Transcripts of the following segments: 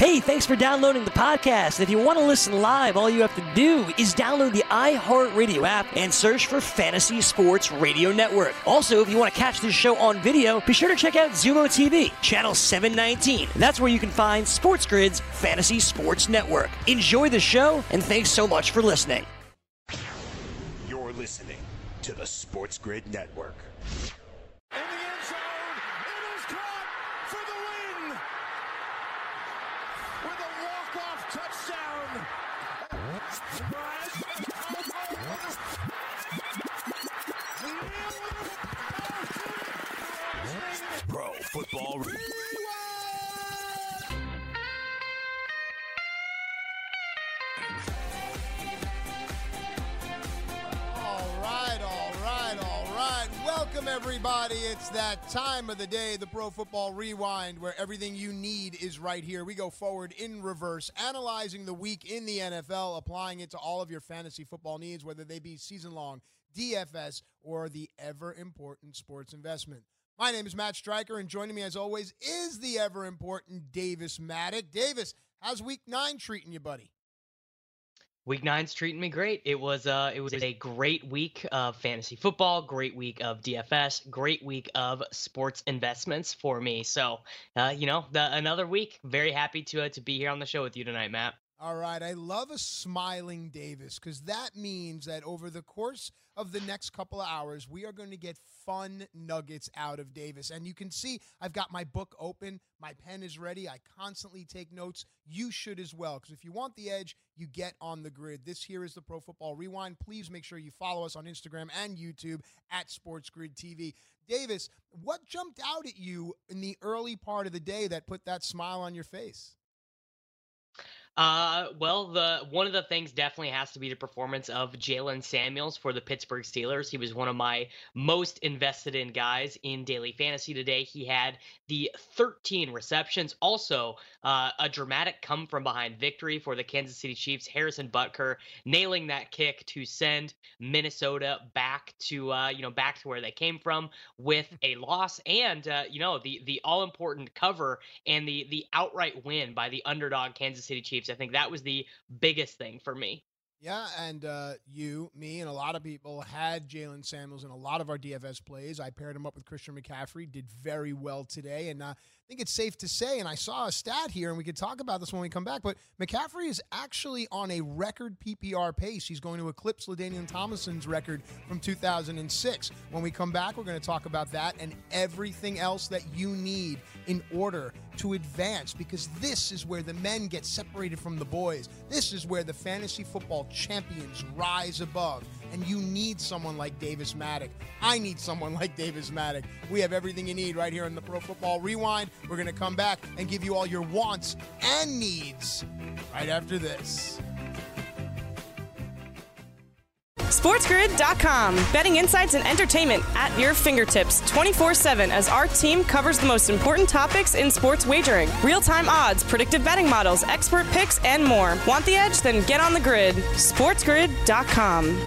Hey, thanks for downloading the podcast. If you want to listen live, all you have to do is download the iHeartRadio app and search for Fantasy Sports Radio Network. Also, if you want to catch this show on video, be sure to check out Xumo TV, channel 719. That's where you can find Sports Grid's Fantasy Sports Network. Enjoy the show, and thanks so much for listening. You're listening to the Sports Grid Network. Everybody. It's that time of the day, the Pro Football Rewind, where everything you need is right here. We go forward in reverse, analyzing the week in the NFL, applying it to all of your fantasy football needs, whether they be season long, DFS, or the ever important sports investment. My name is Matt Striker, and joining me, as always, is the ever important Davis Mattek. Davis, how's week nine treating you, buddy? Week nine's treating me great. It was uh it was a great week of fantasy football, great week of DFS, great week of sports investments for me. So, uh, you know, the, another week. Very happy to uh, to be here on the show with you tonight, Matt. All right. I love a smiling Davis because that means that over the course of the next couple of hours, we are going to get fun nuggets out of Davis. And you can see I've got my book open, my pen is ready. I constantly take notes. You should as well because if you want the edge, you get on the grid. This here is the Pro Football Rewind. Please make sure you follow us on Instagram and YouTube at Sports Grid TV. Davis, what jumped out at you in the early part of the day that put that smile on your face? Uh, well, the one of the things definitely has to be the performance of Jaylen Samuels for the Pittsburgh Steelers. He was one of my most invested in guys in daily fantasy today. He had the 13 receptions, also uh, a dramatic come from behind victory for the Kansas City Chiefs. Harrison Butker nailing that kick to send Minnesota back to uh, you know back to where they came from with a loss, and uh, you know the the all important cover and the the outright win by the underdog Kansas City Chiefs. I think that was the biggest thing for me. Yeah, and uh, you, me, and a lot of people had Jaylen Samuels in a lot of our DFS plays. I paired him up with Christian McCaffrey, did very well today, and uh, think it's safe to say, and I saw a stat here, and we could talk about this when we come back, but McCaffrey is actually on a record PPR pace. He's going to eclipse LaDainian Tomlinson's record from 2006. When we come back, we're going to talk about that and everything else that you need in order to advance because this is where the men get separated from the boys. This is where the fantasy football champions rise above. And you need someone like Davis Mattek. I need someone like Davis Mattek. We have everything you need right here in the Pro Football Rewind. We're going to come back and give you all your wants and needs right after this. SportsGrid.com. Betting insights and entertainment at your fingertips 24 7 as our team covers the most important topics in sports wagering real time odds, predictive betting models, expert picks, and more. Want the edge? Then get on the grid. SportsGrid.com.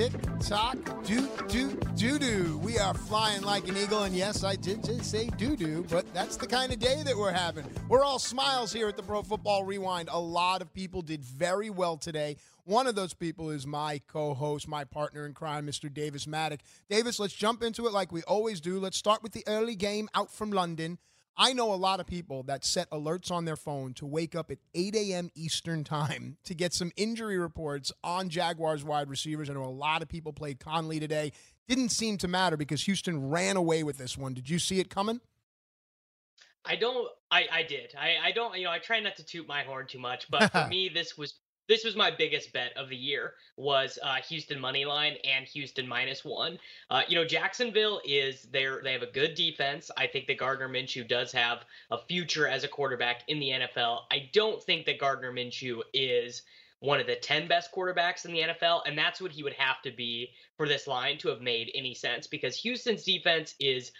Tick tock, doo doo doo doo. We are flying like an eagle, and yes, I did just say doo doo, but that's the kind of day that we're having. We're all smiles here at the Pro Football Rewind. A lot of people did very well today. One of those people is my co-host, my partner in crime, Mr. Davis Mattek. Davis, let's jump into it like we always do. Let's start with the early game out from London. I know a lot of people that set alerts on their phone to wake up at 8 a.m. Eastern time to get some injury reports on Jaguars wide receivers. I know a lot of people played Conley today. Didn't seem to matter because Houston ran away with this one. Did you see it coming? I don't. I I did. I I don't. You know, I try not to toot my horn too much, but for me, this was this was my biggest bet of the year was uh, Houston money line and Houston minus one. Uh, you know, Jacksonville is there. They have a good defense. I think that Gardner Minshew does have a future as a quarterback in the NFL. I don't think that Gardner Minshew is one of the 10 best quarterbacks in the NFL, and that's what he would have to be for this line to have made any sense because Houston's defense is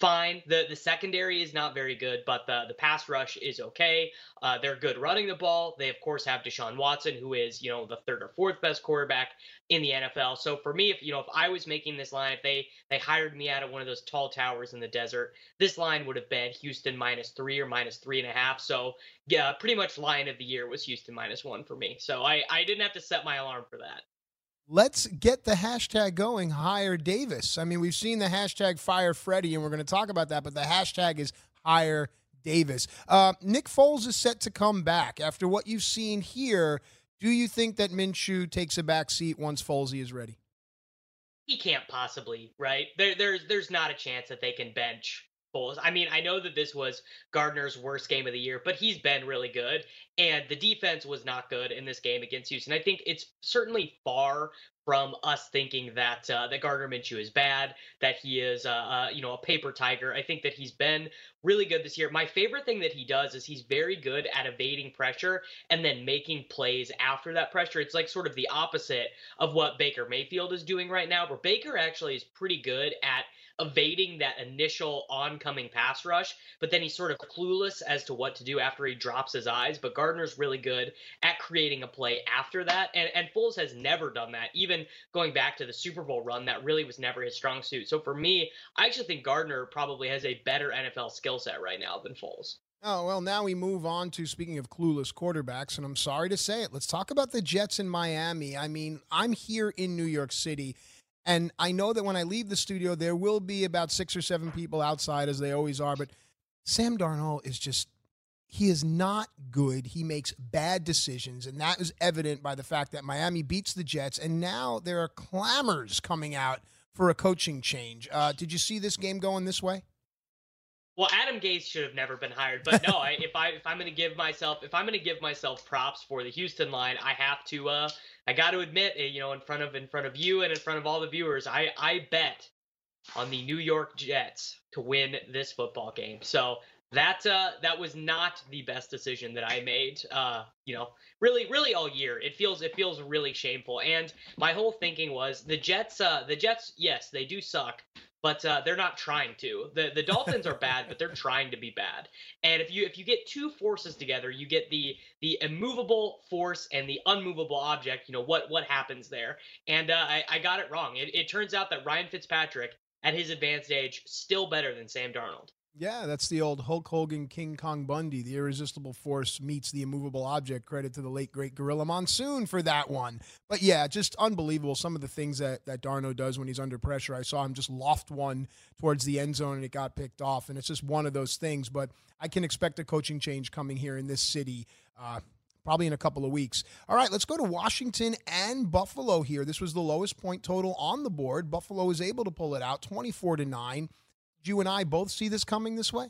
fine. The the secondary is not very good, but the the pass rush is okay. Uh, they're good running the ball. They of course have Deshaun Watson, who is you know the third or fourth best quarterback in the NFL. So for me, if you know if I was making this line, if they they hired me out of one of those tall towers in the desert, this line would have been Houston minus three or minus three and a half. So yeah, pretty much line of the year was Houston minus one for me. So I I didn't have to set my alarm for that let's get the hashtag going hire davis. I mean we've seen the hashtag fire freddie and we're going to talk about that but the hashtag is hire davis. Uh, nick foles is set to come back. After what you've seen here do you think that minshew takes a back seat once folesy is ready? He can't possibly right? There, there's there's not a chance that they can bench Foles. I mean, I know that this was Gardner's worst game of the year, but he's been really good. And the defense was not good in this game against Houston. I think it's certainly far from us thinking that uh, that Gardner Minshew is bad, that he is, uh, uh, you know, a paper tiger. I think that he's been really good this year. My favorite thing that he does is he's very good at evading pressure and then making plays after that pressure. It's like sort of the opposite of what Baker Mayfield is doing right now, where Baker actually is pretty good at evading that initial oncoming pass rush, but then he's sort of clueless as to what to do after he drops his eyes. But Gardner's really good at creating a play after that. And, and Foles has never done that. Even going back to the Super Bowl run, that really was never his strong suit. So for me, I actually think Gardner probably has a better NFL skill set right now than Foles. Oh, well, now we move on to speaking of clueless quarterbacks, and I'm sorry to say it. Let's talk about the Jets in Miami. I mean, I'm here in New York City, and I know that when I leave the studio, there will be about six or seven people outside, as they always are, but Sam Darnold is just. He is not good. He makes bad decisions, and that is evident by the fact that Miami beats the Jets, and now there are clamors coming out for a coaching change. Uh, did you see this game going this way? Well, Adam Gase should have never been hired, but no. I, if I if I'm going to give myself if I'm going to give myself props for the Houston line, I have to. Uh, I got to admit, eh, you know, in front of in front of you and in front of all the viewers, I I bet on the New York Jets to win this football game. So that uh, that was not the best decision that I made. Uh, you know, really, really all year. It feels it feels really shameful. And my whole thinking was the Jets. Uh, the Jets, yes, they do suck, but uh, they're not trying to. the The Dolphins are bad, but they're trying to be bad. And if you if you get two forces together, you get the the immovable force and the unmovable object. You know what what happens there? And uh, I, I got it wrong. It, it turns out that Ryan Fitzpatrick, at his advanced age, still better than Sam Darnold. Yeah, that's the old Hulk Hogan King Kong Bundy. The irresistible force meets the immovable object. Credit to the late great Gorilla Monsoon for that one. But yeah, just unbelievable. Some of the things that that Darno does when he's under pressure. I saw him just loft one towards the end zone and it got picked off. And it's just one of those things. But I can expect a coaching change coming here in this city. Uh, probably in a couple of weeks. All right, let's go to Washington and Buffalo here. This was the lowest point total on the board. Buffalo was able to pull it out 24 to 9 you and I both see this coming this way?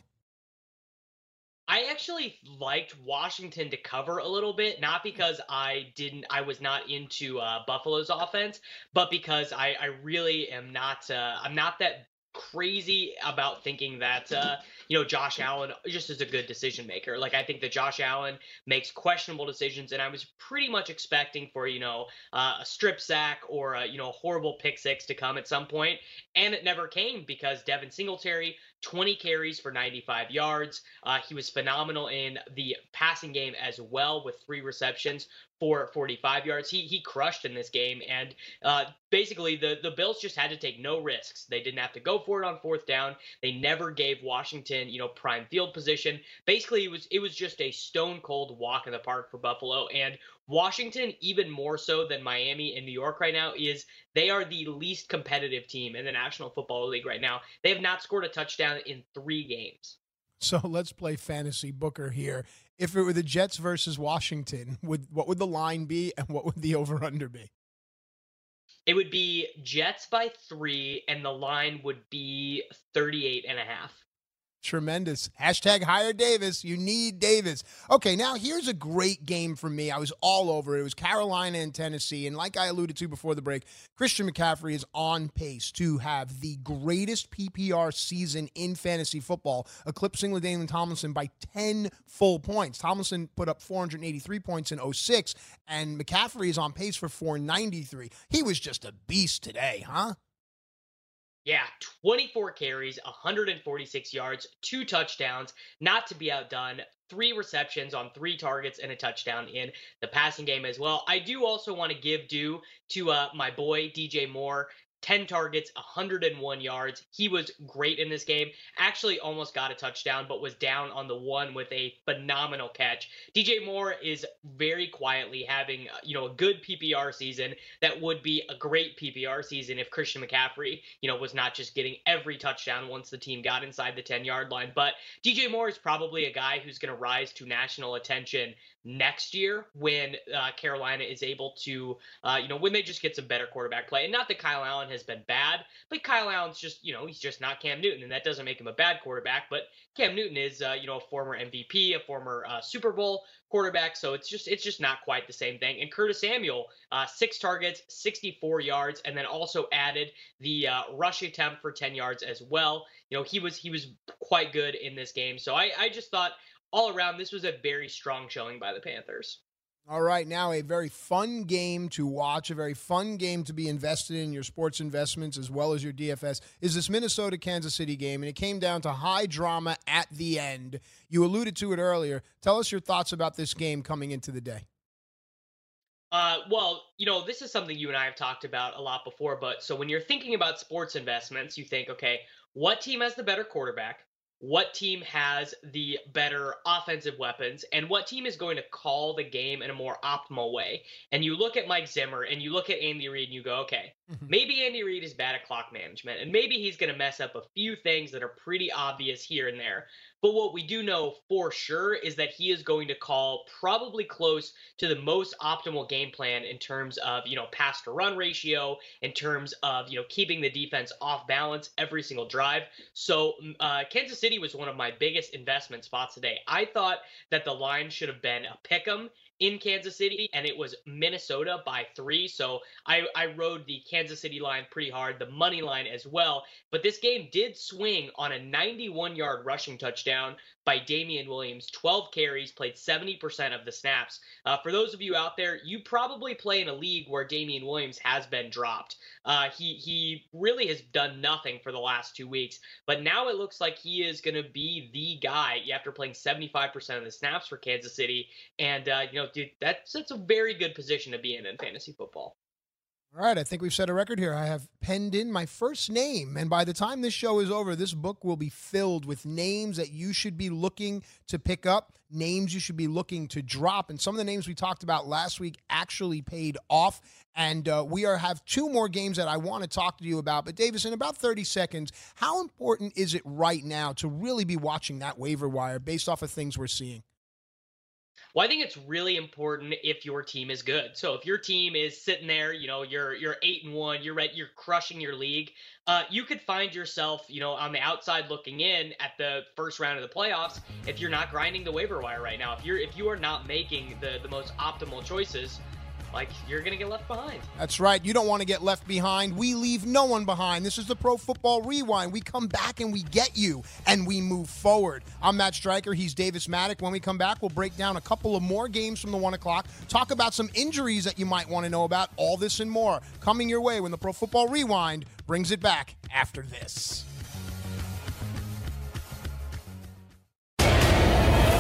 I actually liked Washington to cover a little bit, not because I didn't, I was not into uh, Buffalo's offense, but because I, I really am not, uh, I'm not that crazy about thinking that uh, you know Josh Allen just is a good decision maker. Like I think that Josh Allen makes questionable decisions, and I was pretty much expecting for you know uh, a strip sack or a, you know horrible pick six to come at some point, and it never came because Devin Singletary 20 carries for 95 yards. Uh, he was phenomenal in the passing game as well with three receptions for 45 yards. He he crushed in this game, and uh, basically the the Bills just had to take no risks. They didn't have to go for it on fourth down. They never gave Washington you know prime field position. Basically, it was it was just a stone cold walk in the park for Buffalo, and Washington, even more so than Miami and New York right now, is they are the least competitive team in the National Football League right now. They have not scored a touchdown in three games. So let's play fantasy booker here. If it were the Jets versus Washington, would what would the line be and what would the over under be? It would be Jets by three, and the line would be 38 and a half. Tremendous. Hashtag hire Davis. You need Davis. Okay, now here's a great game for me. I was all over it. It was Carolina and Tennessee. And like I alluded to before the break, Christian McCaffrey is on pace to have the greatest PPR season in fantasy football, eclipsing LaDainian Tomlinson by 10 full points. Tomlinson put up 483 points in 06, and McCaffrey is on pace for 493. He was just a beast today, huh? Yeah, 24 carries, 146 yards, two touchdowns, not to be outdone, three receptions on three targets and a touchdown in the passing game as well. I do also want to give due to uh, my boy DJ Moore. 10 targets, 101 yards. He was great in this game. Actually, almost got a touchdown, but was down on the one with a phenomenal catch. DJ Moore is very quietly having, uh, you know, a good PPR season that would be a great PPR season if Christian McCaffrey, you know, was not just getting every touchdown once the team got inside the 10 yard line. But DJ Moore is probably a guy who's going to rise to national attention next year when uh, Carolina is able to, uh, you know, when they just get some better quarterback play. And not that Kyle Allen has been bad, but Kyle Allen's just, you know, he's just not Cam Newton, and that doesn't make him a bad quarterback. But Cam Newton is, uh, you know, a former MVP, a former uh, Super Bowl quarterback, so it's just it's just not quite the same thing. And Curtis Samuel, uh, six targets, 64 yards, and then also added the uh, rush attempt for 10 yards as well. You know, he was he was quite good in this game. So I I just thought all around, this was a very strong showing by the Panthers. All right, now a very fun game to watch, a very fun game to be invested in your sports investments as well as your DFS is this Minnesota Kansas City game. And it came down to high drama at the end. You alluded to it earlier. Tell us your thoughts about this game coming into the day. Uh, well, you know, this is something you and I have talked about a lot before. But so when you're thinking about sports investments, you think, okay, what team has the better quarterback? What team has the better offensive weapons and what team is going to call the game in a more optimal way. And you look at Mike Zimmer and you look at Andy Reid and you go, okay, mm-hmm. maybe Andy Reid is bad at clock management and maybe he's going to mess up a few things that are pretty obvious here and there. But what we do know for sure is that he is going to call probably close to the most optimal game plan in terms of, you know, pass to run ratio, in terms of, you know, keeping the defense off balance every single drive. So uh, Kansas City was one of my biggest investment spots today. I thought that the line should have been a pick 'em in Kansas City, and it was Minnesota by three. So I, I rode the Kansas City line pretty hard, the money line as well. But this game did swing on a 91 yard rushing touchdown by Damien Williams. 12 carries, played 70% of the snaps. Uh, for those of you out there, you probably play in a league where Damien Williams has been dropped. Uh, he he really has done nothing for the last two weeks, but now it looks like he is going to be the guy after playing 75% of the snaps for Kansas City. And uh, you know, dude, that's that's a very good position to be in in fantasy football. All right, I think we've set a record here. I have penned in my first name, and by the time this show is over, this book will be filled with names that you should be looking to pick up, names you should be looking to drop, and some of the names we talked about last week actually paid off. And uh, we are have two more games that I want to talk to you about. But Davis, in about 30 seconds, how important is it right now to really be watching that waiver wire based off of things we're seeing? Well, I think it's really important if your team is good. So if your team is sitting there, you know, you're you're eight and one, you're you're crushing your league. Uh, you could find yourself, you know, on the outside looking in at the first round of the playoffs if you're not grinding the waiver wire right now. If you're if you are not making the the most optimal choices like you're going to get left behind. That's right. You don't want to get left behind. We leave no one behind. This is the Pro Football Rewind. We come back and we get you and we move forward. I'm Matt Striker. He's Davis Mattek. When we come back, we'll break down a couple of more games from the one o'clock, talk about some injuries that you might want to know about, all this and more coming your way when the Pro Football Rewind brings it back after this.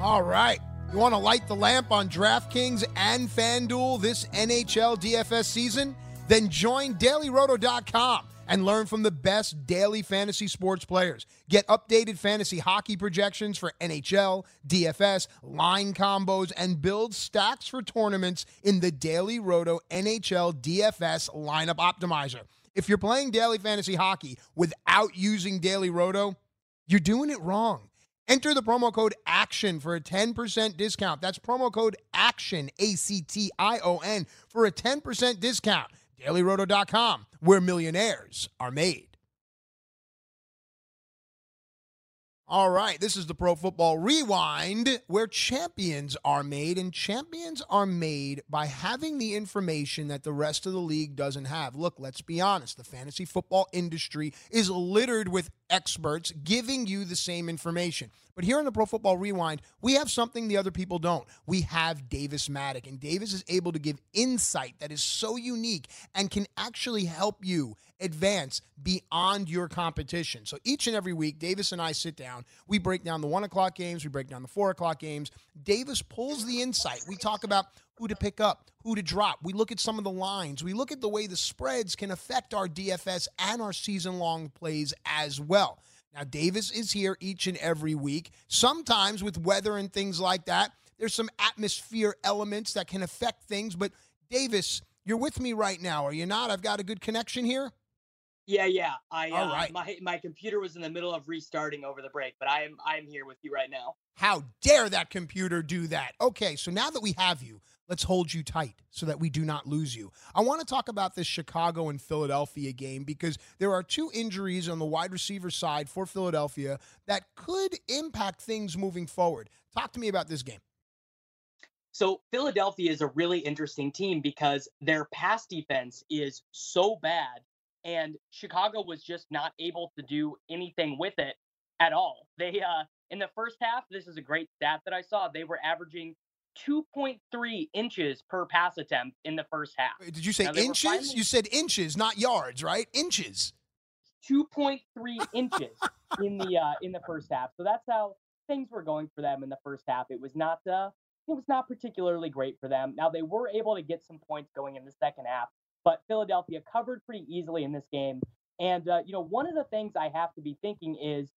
All right. You want to light the lamp on DraftKings and FanDuel this NHL DFS season? Then join dailyroto.com and learn from the best daily fantasy sports players. Get updated fantasy hockey projections for NHL, DFS, line combos, and build stacks for tournaments in the Daily Roto NHL DFS lineup optimizer. If you're playing daily fantasy hockey without using Daily Roto, you're doing it wrong. Enter the promo code ACTION for a 10% discount. That's promo code ACTION, A C T I O N, for a 10% discount. DailyRoto.com, where millionaires are made. All right, this is the Pro Football Rewind, where champions are made, and champions are made by having the information that the rest of the league doesn't have. Look, let's be honest the fantasy football industry is littered with experts giving you the same information. But here in the Pro Football Rewind, we have something the other people don't. We have Davis Mattek, and Davis is able to give insight that is so unique and can actually help you advance beyond your competition. So each and every week, Davis and I sit down. We break down the one o'clock games, we break down the four o'clock games. Davis pulls the insight. We talk about who to pick up, who to drop. We look at some of the lines. We look at the way the spreads can affect our DFS and our season long plays as well. Now, Davis is here each and every week. Sometimes with weather and things like that, there's some atmosphere elements that can affect things. But, Davis, you're with me right now, are you not? I've got a good connection here. Yeah, yeah. I All uh, right. my my computer was in the middle of restarting over the break, but I am I am here with you right now. How dare that computer do that? Okay, so now that we have you, let's hold you tight so that we do not lose you. I want to talk about this Chicago and Philadelphia game because there are two injuries on the wide receiver side for Philadelphia that could impact things moving forward. Talk to me about this game. So Philadelphia is a really interesting team because their pass defense is so bad, and Chicago was just not able to do anything with it at all. They uh in the first half, this is a great stat that I saw. They were averaging 2.3 inches per pass attempt in the first half. Did you say Now, inches? finally- You said inches, not yards, right? Inches. 2.3 inches in the uh, in the first half. So that's how things were going for them in the first half. It was not uh, it was not particularly great for them. Now they were able to get some points going in the second half, but Philadelphia covered pretty easily in this game. And uh, you know, one of the things I have to be thinking is,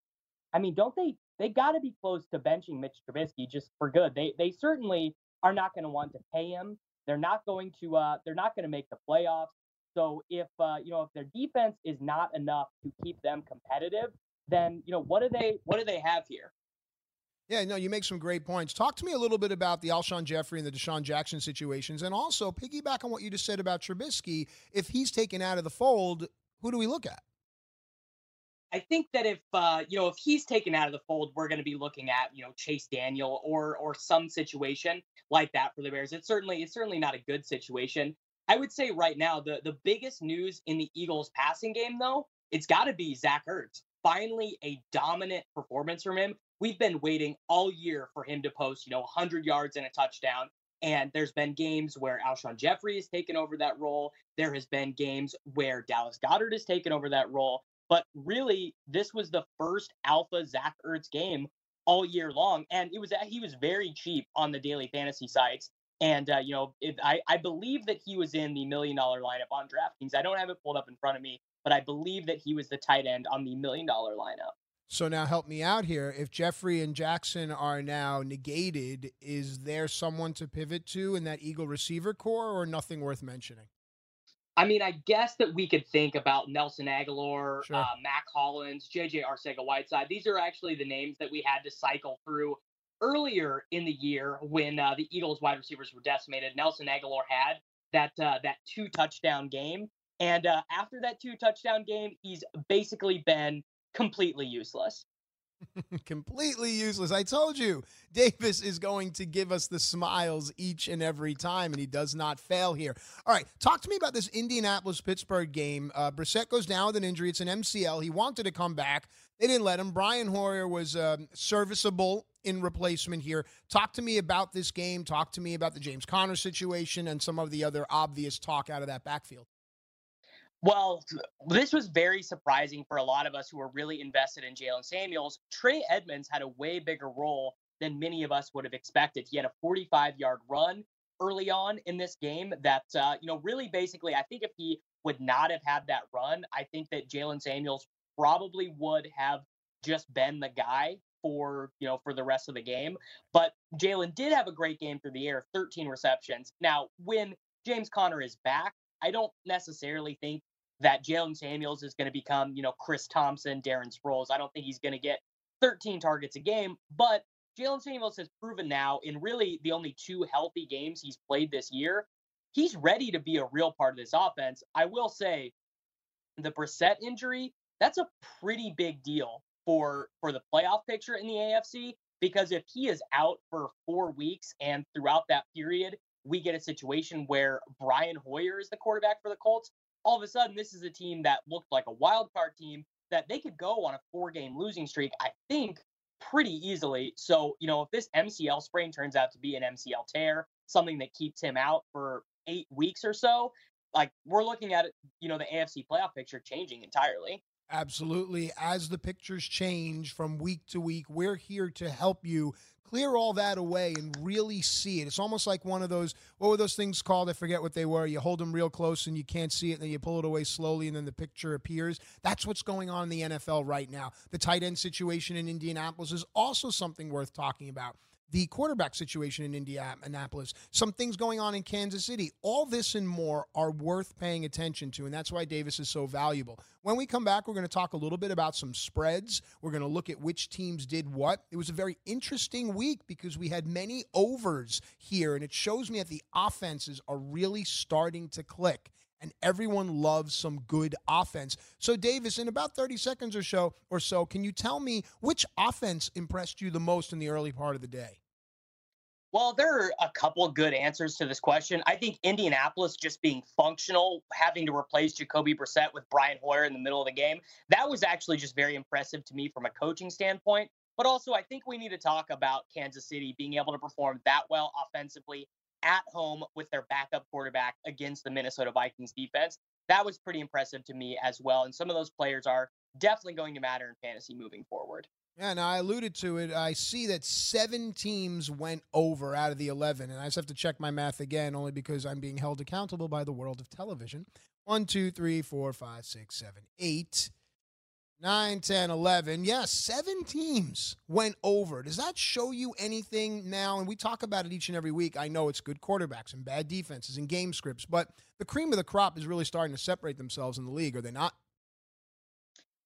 I mean, don't they they got to be close to benching Mitch Trubisky just for good. They they certainly are not going to want to pay him. They're not going to uh, they're not going to make the playoffs. So if uh, you know if their defense is not enough to keep them competitive, then you know what do they what do they have here? Yeah, no, you make some great points. Talk to me a little bit about the Alshon Jeffery and the DeSean Jackson situations, and also piggyback on what you just said about Trubisky. If he's taken out of the fold, who do we look at? I think that if uh, you know if he's taken out of the fold, we're going to be looking at you know Chase Daniel or or some situation like that for the Bears. It's certainly it's certainly not a good situation. I would say right now the the biggest news in the Eagles passing game though it's got to be Zach Ertz. Finally, a dominant performance from him. We've been waiting all year for him to post you know 100 yards and a touchdown. And there's been games where Alshon Jeffery has taken over that role. There has been games where Dallas Goedert has taken over that role. But really, this was the first alpha Zach Ertz game all year long, and it was he was very cheap on the daily fantasy sites. And uh, you know, it, I I believe that he was in the million dollar lineup on DraftKings. I don't have it pulled up in front of me, but I believe that he was the tight end on the million dollar lineup. So now help me out here. If Jeffery and Jackson are now negated, is there someone to pivot to in that Eagle receiver core or nothing worth mentioning? I mean, I guess that we could think about Nelson Agholor, Sure. uh, Mack Hollins, JJ Arcega Whiteside. These are actually the names that we had to cycle through earlier in the year when uh, the Eagles wide receivers were decimated. Nelson Agholor had that uh, that two touchdown game, and uh, after that two touchdown game, he's basically been completely useless. completely useless. I told you, Davis is going to give us the smiles each and every time, and he does not fail here. All right, talk to me about this Indianapolis Pittsburgh game. Uh, Brissett goes down with an injury. It's an MCL. He wanted to come back. They didn't let him. Brian Hoyer was um, serviceable in replacement here. Talk to me about this game. Talk to me about the James Conner situation and some of the other obvious talk out of that backfield. Well, this was very surprising for a lot of us who were really invested in Jaylen Samuels. Trey Edmunds had a way bigger role than many of us would have expected. He had a 45 yard run early on in this game that, uh, you know, really basically, I think if he would not have had that run, I think that Jaylen Samuels probably would have just been the guy for, you know, for the rest of the game. But Jaylen did have a great game through the air, 13 receptions. Now, when James Conner is back, I don't necessarily think that Jaylen Samuels is going to become, you know, Chris Thompson, Darren Sproles. I don't think he's going to get 13 targets a game, but Jaylen Samuels has proven now in really the only two healthy games he's played this year, he's ready to be a real part of this offense. I will say the Brissett injury, that's a pretty big deal for for the playoff picture in the AFC because if he is out for 4 weeks and throughout that period we get a situation where Brian Hoyer is the quarterback for the Colts, all of a sudden this is a team that looked like a wild card team that they could go on a four game losing streak, I think, pretty easily. So, you know, if this MCL sprain turns out to be an MCL tear, something that keeps him out for eight weeks or so, like we're looking at you know, the AFC playoff picture changing entirely. Absolutely. As the pictures change from week to week, we're here to help you clear all that away and really see it. It's almost like one of those, what were those things called? I forget what they were. You hold them real close and you can't see it, and then you pull it away slowly, and then the picture appears. That's what's going on in the NFL right now. The tight end situation in Indianapolis is also something worth talking about the quarterback situation in Indianapolis, some things going on in Kansas City. All this and more are worth paying attention to, and that's why Davis is so valuable. When we come back, we're going to talk a little bit about some spreads. We're going to look at which teams did what. It was a very interesting week because we had many overs here, and it shows me that the offenses are really starting to click and everyone loves some good offense. So, Davis, in about 30 seconds or so, or so, can you tell me which offense impressed you the most in the early part of the day? Well, there are a couple of good answers to this question. I think Indianapolis just being functional, having to replace Jacoby Brissett with Brian Hoyer in the middle of the game, that was actually just very impressive to me from a coaching standpoint. But also, I think we need to talk about Kansas City being able to perform that well offensively at home with their backup quarterback against the Minnesota Vikings defense. That was pretty impressive to me as well. And some of those players are definitely going to matter in fantasy moving forward. Yeah, now I alluded to it. I see that seven teams went over out of the 11, and I just have to check my math again, only because I'm being held accountable by the world of television. One, two, three, four, five, six, seven, eight, nine, ten, eleven. Yes, seven teams went over. Does that show you anything now? And we talk about it each and every week. I know it's good quarterbacks and bad defenses and game scripts, but the cream of the crop is really starting to separate themselves in the league, are they not?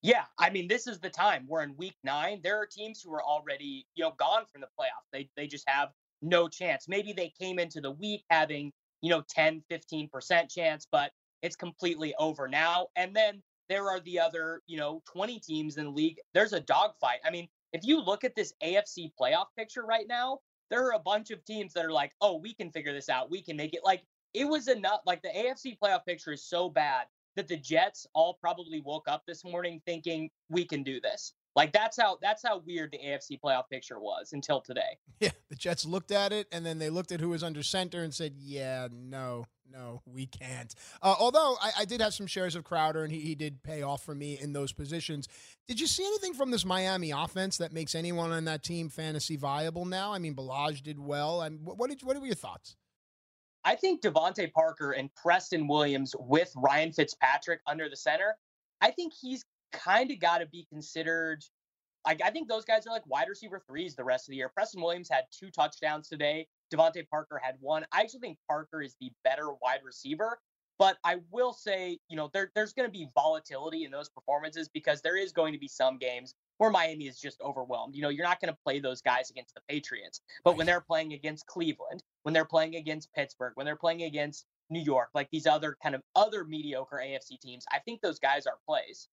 Yeah, I mean, this is the time. We're in week nine. There are teams who are already, you know, gone from the playoffs. They they just have no chance. Maybe they came into the week having, you know, 10, 15% chance, but it's completely over now. And then there are the other, you know, 20 teams in the league. There's a dogfight. I mean, if you look at this AFC playoff picture right now, there are a bunch of teams that are like, oh, we can figure this out. We can make it. Like, it was enough. Like, the AFC playoff picture is so bad that the Jets all probably woke up this morning thinking we can do this. Like that's how that's how weird the AFC playoff picture was until today. Yeah, the Jets looked at it and then they looked at who was under center and said, "Yeah, no, no, we can't." Uh, although I, I, did have some shares of Crowder and he, he did pay off for me in those positions. Did you see anything from this Miami offense that makes anyone on that team fantasy viable now? I mean, Ballage did well. And what did what were your thoughts? I think DeVante Parker and Preston Williams with Ryan Fitzpatrick under the center, I think he's kind of got to be considered. I think those guys are like wide receiver threes the rest of the year. Preston Williams had two touchdowns today. DeVante Parker had one. I actually think Parker is the better wide receiver. But I will say, you know, there, there's going to be volatility in those performances because there is going to be some games where Miami is just overwhelmed. You know, you're not going to play those guys against the Patriots, but when they're playing against Cleveland, when they're playing against Pittsburgh, when they're playing against New York, like these other kind of other mediocre AFC teams, I think those guys are plays.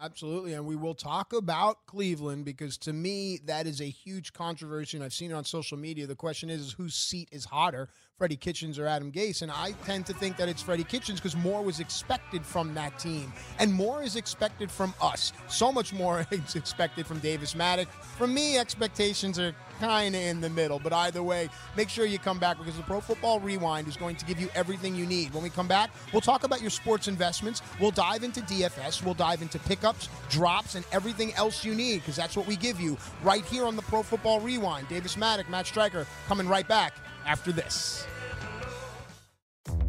Absolutely. And we will talk about Cleveland because to me, that is a huge controversy. And I've seen it on social media. The question is, is whose seat is hotter, Freddie Kitchens or Adam Gase? And I tend to think that it's Freddie Kitchens because more was expected from that team. And more is expected from us. So much more is expected from Davis Mattek. For me, expectations are kind of in the middle. But either way, make sure you come back because the Pro Football Rewind is going to give you everything you need. When we come back, we'll talk about your sports investments. We'll dive into DFS. We'll dive into pickups, drops, and everything else you need because that's what we give you right here on the Pro Football Rewind. Davis Mattek, Matt Striker coming right back after this.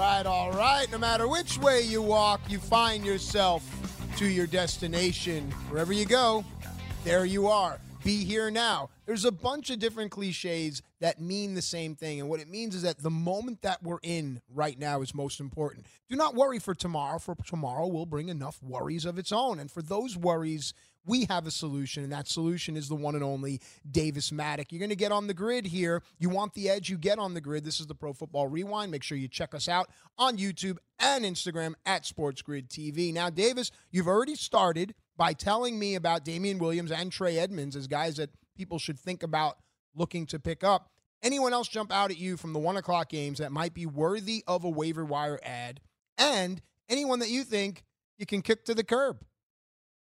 Right, all right. No matter which way you walk, you find yourself to your destination. Wherever you go, there you are. Be here now. There's a bunch of different cliches that mean the same thing. And what it means is that the moment that we're in right now is most important. Do not worry for tomorrow, for tomorrow will bring enough worries of its own. And for those worries, we have a solution, and that solution is the one and only Davis Mattek. You're going to get on the grid here. You want the edge, you get on the grid. This is the Pro Football Rewind. Make sure you check us out on YouTube and Instagram at Sports Grid TV. Now, Davis, you've already started by telling me about Damien Williams and Trey Edmunds as guys that people should think about looking to pick up. Anyone else jump out at you from the one o'clock games that might be worthy of a waiver wire add? And anyone that you think you can kick to the curb?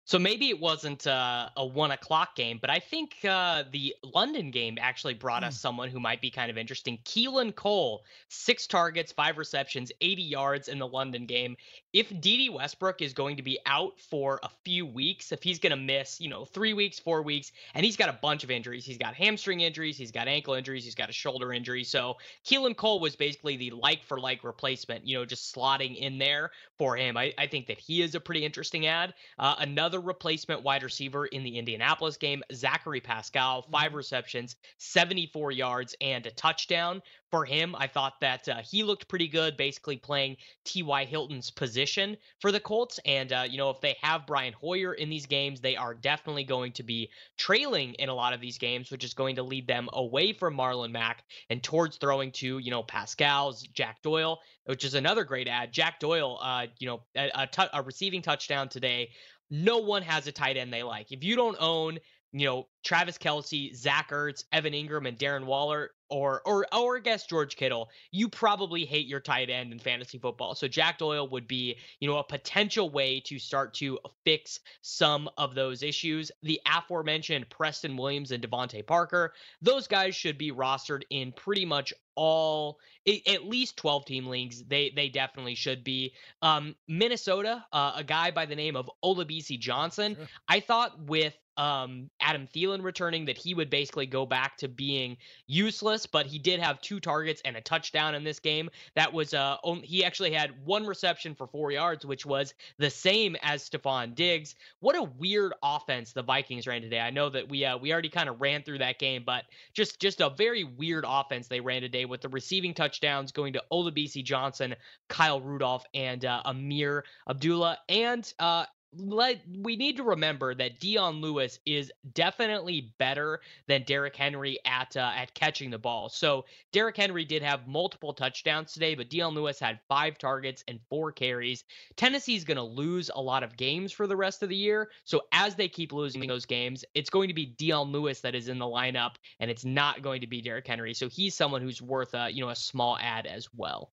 So maybe it wasn't uh, a one o'clock game, but I think uh, the London game actually brought us someone who might be kind of interesting. Keelan Cole, six targets, five receptions, 80 yards in the London game. If Dede Westbrook is going to be out for a few weeks, if he's going to miss, you know, three weeks, four weeks, and he's got a bunch of injuries, he's got hamstring injuries, he's got ankle injuries, he's got a shoulder injury. So Keelan Cole was basically the like for like replacement, you know, just slotting in there for him. I, I think that he is a pretty interesting add. Uh, another another replacement wide receiver in the Indianapolis game, Zachary Pascal, five Mm-hmm. receptions, 74 yards, and a touchdown. For him, I thought that uh, he looked pretty good, basically playing T.Y. Hilton's position for the Colts. And, uh, you know, if they have Brian Hoyer in these games, they are definitely going to be trailing in a lot of these games, which is going to lead them away from Marlon Mack and towards throwing to, you know, Pascal's Jack Doyle, which is another great add. Jack Doyle, uh, you know, a, a, a receiving touchdown today. No one has a tight end they like. If you don't own, you know, Travis Kelce, Zach Ertz, Evan Engram, and Darren Waller, or or or I guess George Kittle, you probably hate your tight end in fantasy football. So Jack Doyle would be, you know, a potential way to start to fix some of those issues. The aforementioned Preston Williams and DeVante Parker, those guys should be rostered in pretty much all at least 12 team leagues they they definitely should be um minnesota uh, a guy by the name of olabisi johnson i thought with um adam Thielen returning that he would basically go back to being useless but he did have two targets and a touchdown in this game that was uh on- he actually had one reception for four yards which was the same as Stefon Diggs what a weird offense the Vikings ran today I know that we uh we already kind of ran through that game but just just a very weird offense they ran today with the receiving touchdowns going to Olabisi Johnson, Kyle Rudolph, and uh, Ameer Abdullah. And uh, let we need to remember that Dion Lewis is definitely better than Derrick Henry at uh, at catching the ball. So Derrick Henry did have multiple touchdowns today, but Dion Lewis had five targets and four carries. Tennessee's going to lose a lot of games for the rest of the year. So as they keep losing those games, it's going to be Dion Lewis that is in the lineup, and it's not going to be Derrick Henry. So he's someone who's worth a you know a small add as well.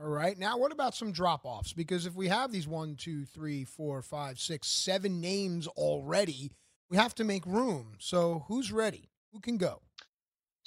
All right. Now, what about some drop offs? Because if we have these one, two, three, four, five, six, seven names already, we have to make room. So, who's ready? Who can go?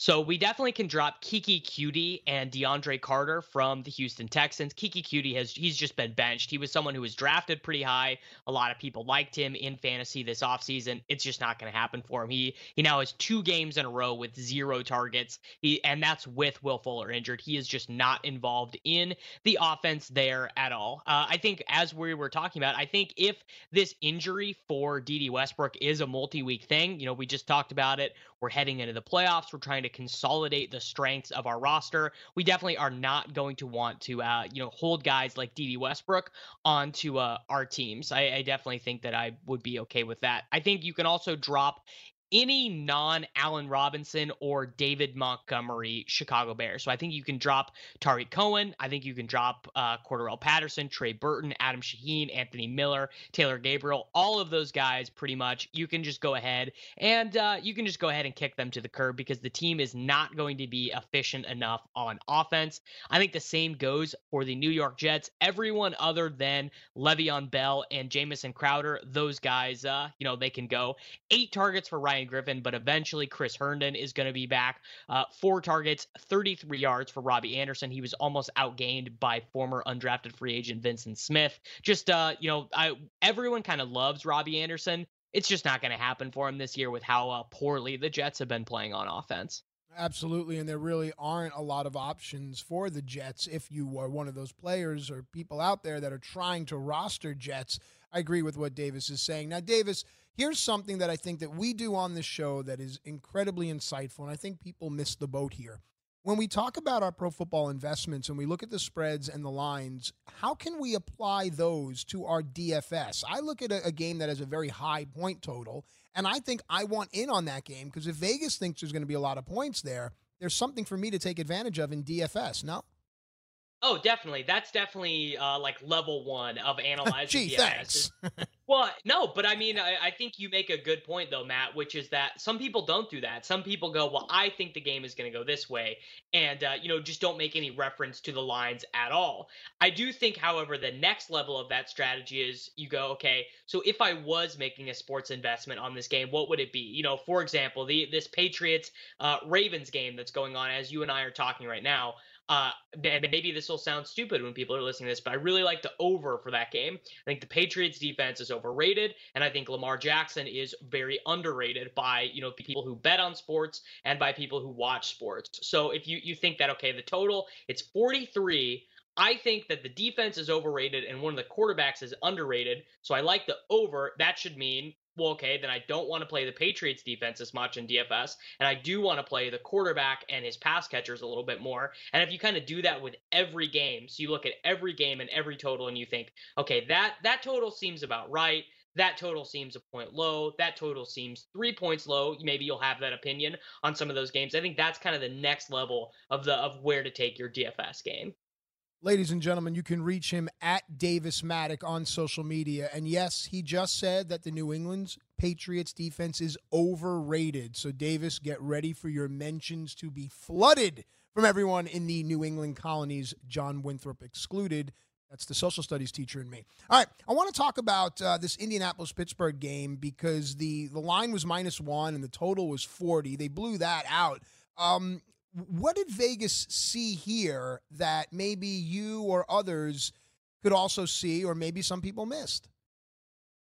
So we definitely can drop Keke Coutee and DeAndre Carter from the Houston Texans. Keke Coutee has he's just been benched. He was someone who was drafted pretty high. A lot of people liked him in fantasy this offseason. It's just not going to happen for him. He he now has two games in a row with zero targets. He and that's with Will Fuller injured. He is just not involved in the offense there at all. Uh, I think as we were talking about, I think if this injury for Dede Westbrook is a multi-week thing, you know, we just talked about it. We're heading into the playoffs. We're trying to consolidate the strengths of our roster. We definitely are not going to want to, uh, you know, hold guys like Dede Westbrook onto uh, our teams. I, I definitely think that I would be okay with that. I think you can also drop any non Allen Robinson or David Montgomery Chicago Bears. So I think you can drop Tarik Cohen. I think you can drop uh, Cordarrelle Patterson, Trey Burton, Adam Shaheen, Anthony Miller, Taylor Gabriel. All of those guys, pretty much, you can just go ahead and uh, you can just go ahead and kick them to the curb because the team is not going to be efficient enough on offense. I think the same goes for the New York Jets. Everyone other than Le'Veon Bell and Jamison Crowder, those guys, uh, you know, they can go. Eight targets for Ryan Griffin, but eventually Chris Herndon is going to be back. Uh, four targets, 33 yards for Robby Anderson. He was almost outgained by former undrafted free agent Vyncint Smith. Just, uh, you know, I everyone kind of loves Robby Anderson. It's just not going to happen for him this year with how uh, poorly the Jets have been playing on offense. Absolutely, and there really aren't a lot of options for the Jets if you are one of those players or people out there that are trying to roster Jets. I agree with what Davis is saying. Now, Davis, here's something that I think that we do on this show that is incredibly insightful, and I think people miss the boat here. When we talk about our pro football investments and we look at the spreads and the lines, how can we apply those to our DFS? I look at a, a game that has a very high point total, and I think I want in on that game because if Vegas thinks there's going to be a lot of points there, there's something for me to take advantage of in DFS. No? Oh, definitely. That's definitely uh, like level one of analyzing. Gee, thanks. Well, no, but I mean, I, I think you make a good point though, Matt, which is that some people don't do that. Some people go, well, I think the game is going to go this way, and uh, you know, just don't make any reference to the lines at all. I do think, however, the next level of that strategy is you go, okay, so if I was making a sports investment on this game, what would it be? You know, for example, the this Patriots uh, Ravens game that's going on as you and I are talking right now. Uh, maybe this will sound stupid when people are listening to this, but I really like the over for that game. I think the Patriots defense is overrated, and I think Lamar Jackson is very underrated by you know people who bet on sports and by people who watch sports. So if you you think that okay, the total it's 43. I think that the defense is overrated and one of the quarterbacks is underrated. So I like the over. That should mean well, okay, then I don't want to play the Patriots defense as much in DFS, and I do want to play the quarterback and his pass catchers a little bit more. And if you kind of do that with every game, so you look at every game and every total, and you think, okay, that that total seems about right. That total seems a point low. That total seems three points low. Maybe you'll have that opinion on some of those games. I think that's kind of the next level of the of where to take your DFS game. Ladies and gentlemen, you can reach him at Davis Mattek on social media. And yes, he just said that the New England's Patriots defense is overrated. So, Davis, get ready for your mentions to be flooded from everyone in the New England colonies, John Winthrop excluded. That's the social studies teacher in me. All right, I want to talk about uh, this Indianapolis Pittsburgh game because the the line was minus one and the total was forty. They blew that out. Um, what did Vegas see here that maybe you or others could also see, or maybe some people missed?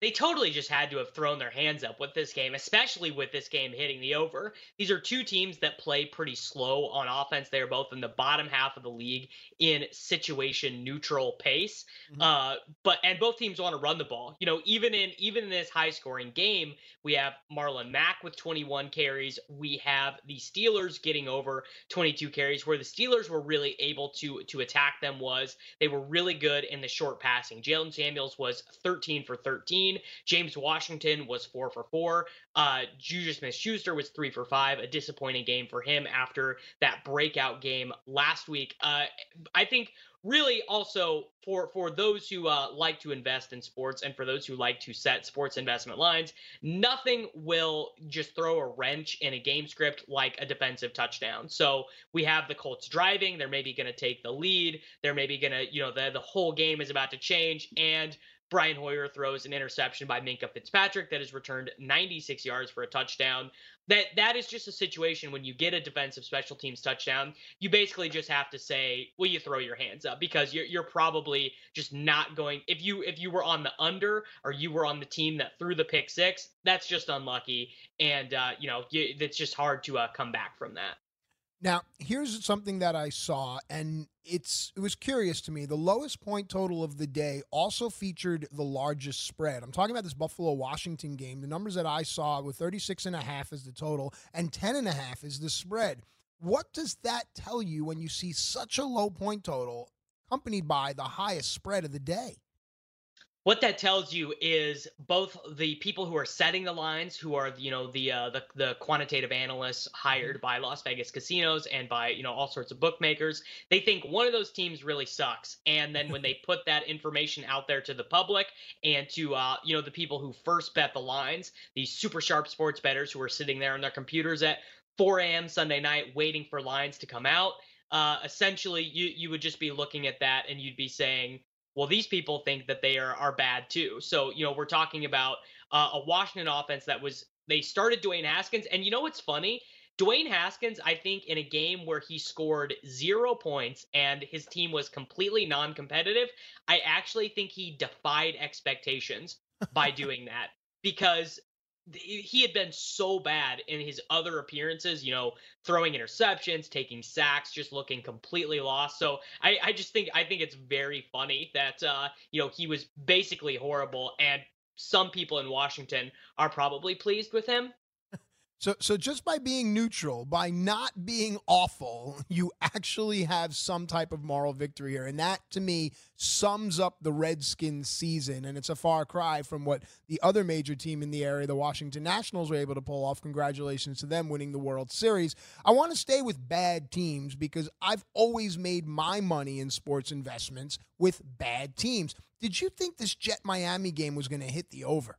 They totally just had to have thrown their hands up with this game, especially with this game hitting the over. These are two teams that play pretty slow on offense. They are both in the bottom half of the league in situation neutral pace. Mm-hmm. Uh, but and both teams want to run the ball. You know, even in even in this high scoring game, we have Marlon Mack with 21 carries. We have the Steelers getting over 22 carries. Where the Steelers were really able to to attack them was they were really good in the short passing. Jaylen Samuels was 13 for 13. James Washington was four for four. Uh, Juju Smith Schuster was three for five. A disappointing game for him after that breakout game last week. Uh, I think really also for for those who uh, like to invest in sports and for those who like to set sports investment lines nothing will just throw a wrench in a game script like a defensive touchdown so we have the colts driving they're maybe going to take the lead they're maybe going to you know the, the whole game is about to change and Brian Hoyer throws an interception by Minkah Fitzpatrick that has returned 96 yards for a touchdown. That that is just a situation when you get a defensive special teams touchdown, you basically just have to say, "Will you throw your hands up?" Because you're you're probably just not going. If you if you were on the under or you were on the team that threw the pick six, that's just unlucky, and uh, you know you, it's just hard to uh, come back from that. Now, here's something that I saw, and it's it was curious to me. The lowest point total of the day also featured the largest spread. I'm talking about this Buffalo Washington game. The numbers that I saw were 36 and a half is the total and 10 and a half is the spread. What does that tell you when you see such a low point total accompanied by the highest spread of the day? What that tells you is both the people who are setting the lines who are you know the uh, the, the quantitative analysts hired by las vegas casinos and by you know all sorts of bookmakers they think one of those teams really sucks. And then when they put that information out there to the public and to uh, you know the people who first bet the lines these super sharp sports bettors who are sitting there on their computers at 4 a.m sunday night waiting for lines to come out uh, essentially you you would just be looking at that and you'd be saying well, these people think that they are are bad too. So you know, we're talking about uh, a Washington offense that was they started Dwayne Haskins, and you know what's funny? Dwayne Haskins, I think, in a game where he scored zero points and his team was completely non competitive, I actually think he defied expectations by doing that because he had been so bad in his other appearances, you know, throwing interceptions, taking sacks, just looking completely lost. So I, I just think I think it's very funny that uh, you know, he was basically horrible and some people in Washington are probably pleased with him. So, so just by being neutral, by not being awful, you actually have some type of moral victory here, and that to me sums up the Redskins season. And it's a far cry from what the other major team in the area, the Washington Nationals, were able to pull off. Congratulations to them winning the World Series. I want to stay with bad teams because I've always made my money in sports investments with bad teams. Did you think this Jet Miami game was going to hit the over?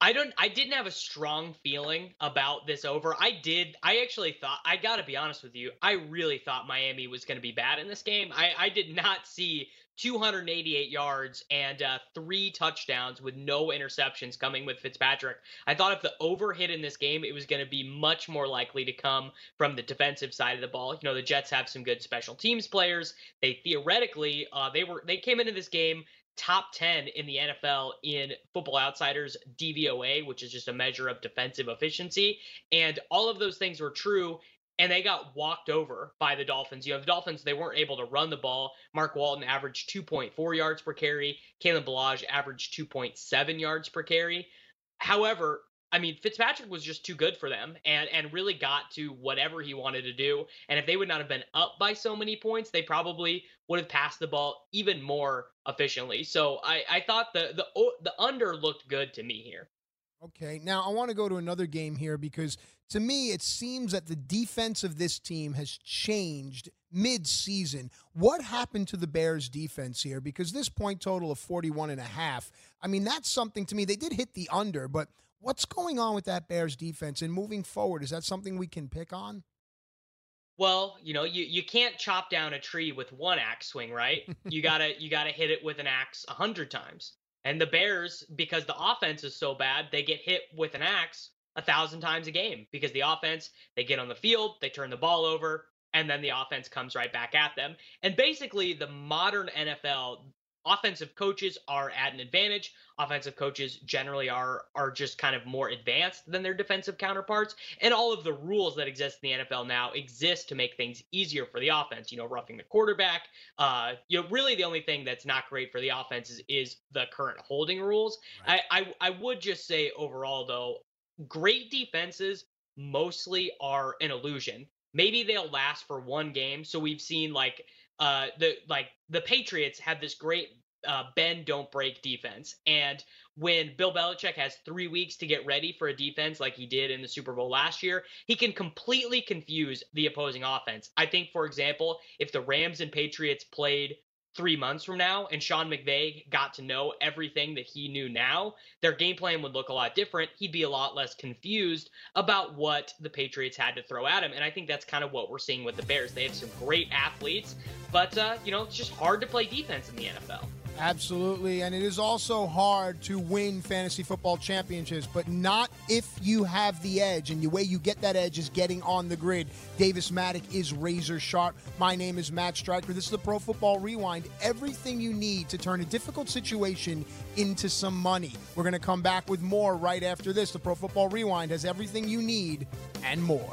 I don't I didn't have a strong feeling about this over. I did I actually thought I got to be honest with you. I really thought Miami was to be bad in this game. I I did not see 288 yards and uh, three touchdowns with no interceptions coming with Fitzpatrick. I thought if the over hit in this game, it was going to be much more likely to come from the defensive side of the ball. You know, the Jets have some good special teams players. They theoretically, uh, they were they came into this game top 10 in the NFL in Football Outsiders DVOA, which is just a measure of defensive efficiency. And all of those things were true and they got walked over by the Dolphins. You know, the Dolphins, they weren't able to run the ball. Mark Walton averaged 2.4 yards per carry. Kalen Ballage averaged 2.7 yards per carry. However, I mean, Fitzpatrick was just too good for them and, and really got to whatever he wanted to do. And if they would not have been up by so many points, they probably would have passed the ball even more efficiently. So I, I thought the, the the under looked good to me here. Okay, now I want to go to another game here because to me it seems that the defense of this team has changed mid-season. What happened to the Bears defense here because this point total of 41 and a half, I mean that's something to me. They did hit the under, but what's going on with that Bears defense and moving forward is that something we can pick on? Well, you know, you, you can't chop down a tree with one axe swing, right? you gotta you gotta hit it with an axe a hundred times. And the Bears, because the offense is so bad, they get hit with an axe a thousand times a game because the offense, they get on the field, they turn the ball over, and then the offense comes right back at them. And basically, the modern NFL, offensive coaches are at an advantage. Offensive coaches generally are are just kind of more advanced than their defensive counterparts, and all of the rules that exist in the NFL now exist to make things easier for the offense. You know, roughing the quarterback. Uh, you know, really the only thing that's not great for the offense is, is the current holding rules. Right. I, I I would just say overall though, great defenses mostly are an illusion. Maybe they'll last for one game. So we've seen like uh, the like the Patriots have this great uh, bend don't break defense, and when Bill Belichick has three weeks to get ready for a defense like he did in the Super Bowl last year, he can completely confuse the opposing offense. I think, for example, if the Rams and Patriots played three months from now and Sean McVay got to know everything that he knew now, their game plan would look a lot different. He'd be a lot less confused about what the Patriots had to throw at him. And I think that's kind of what we're seeing with the Bears. They have some great athletes, but, uh, you know, it's just hard to play defense in the NFL. Absolutely. And it is also hard to win fantasy football championships, but not if you have the edge. And the way you get that edge is getting on the grid. Davis Mattek is razor sharp. My name is Matt Striker. This is the Pro Football Rewind. Everything you need to turn a difficult situation into some money. We're going to come back with more right after this. The Pro Football Rewind has everything you need and more.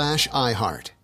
slash iHeart.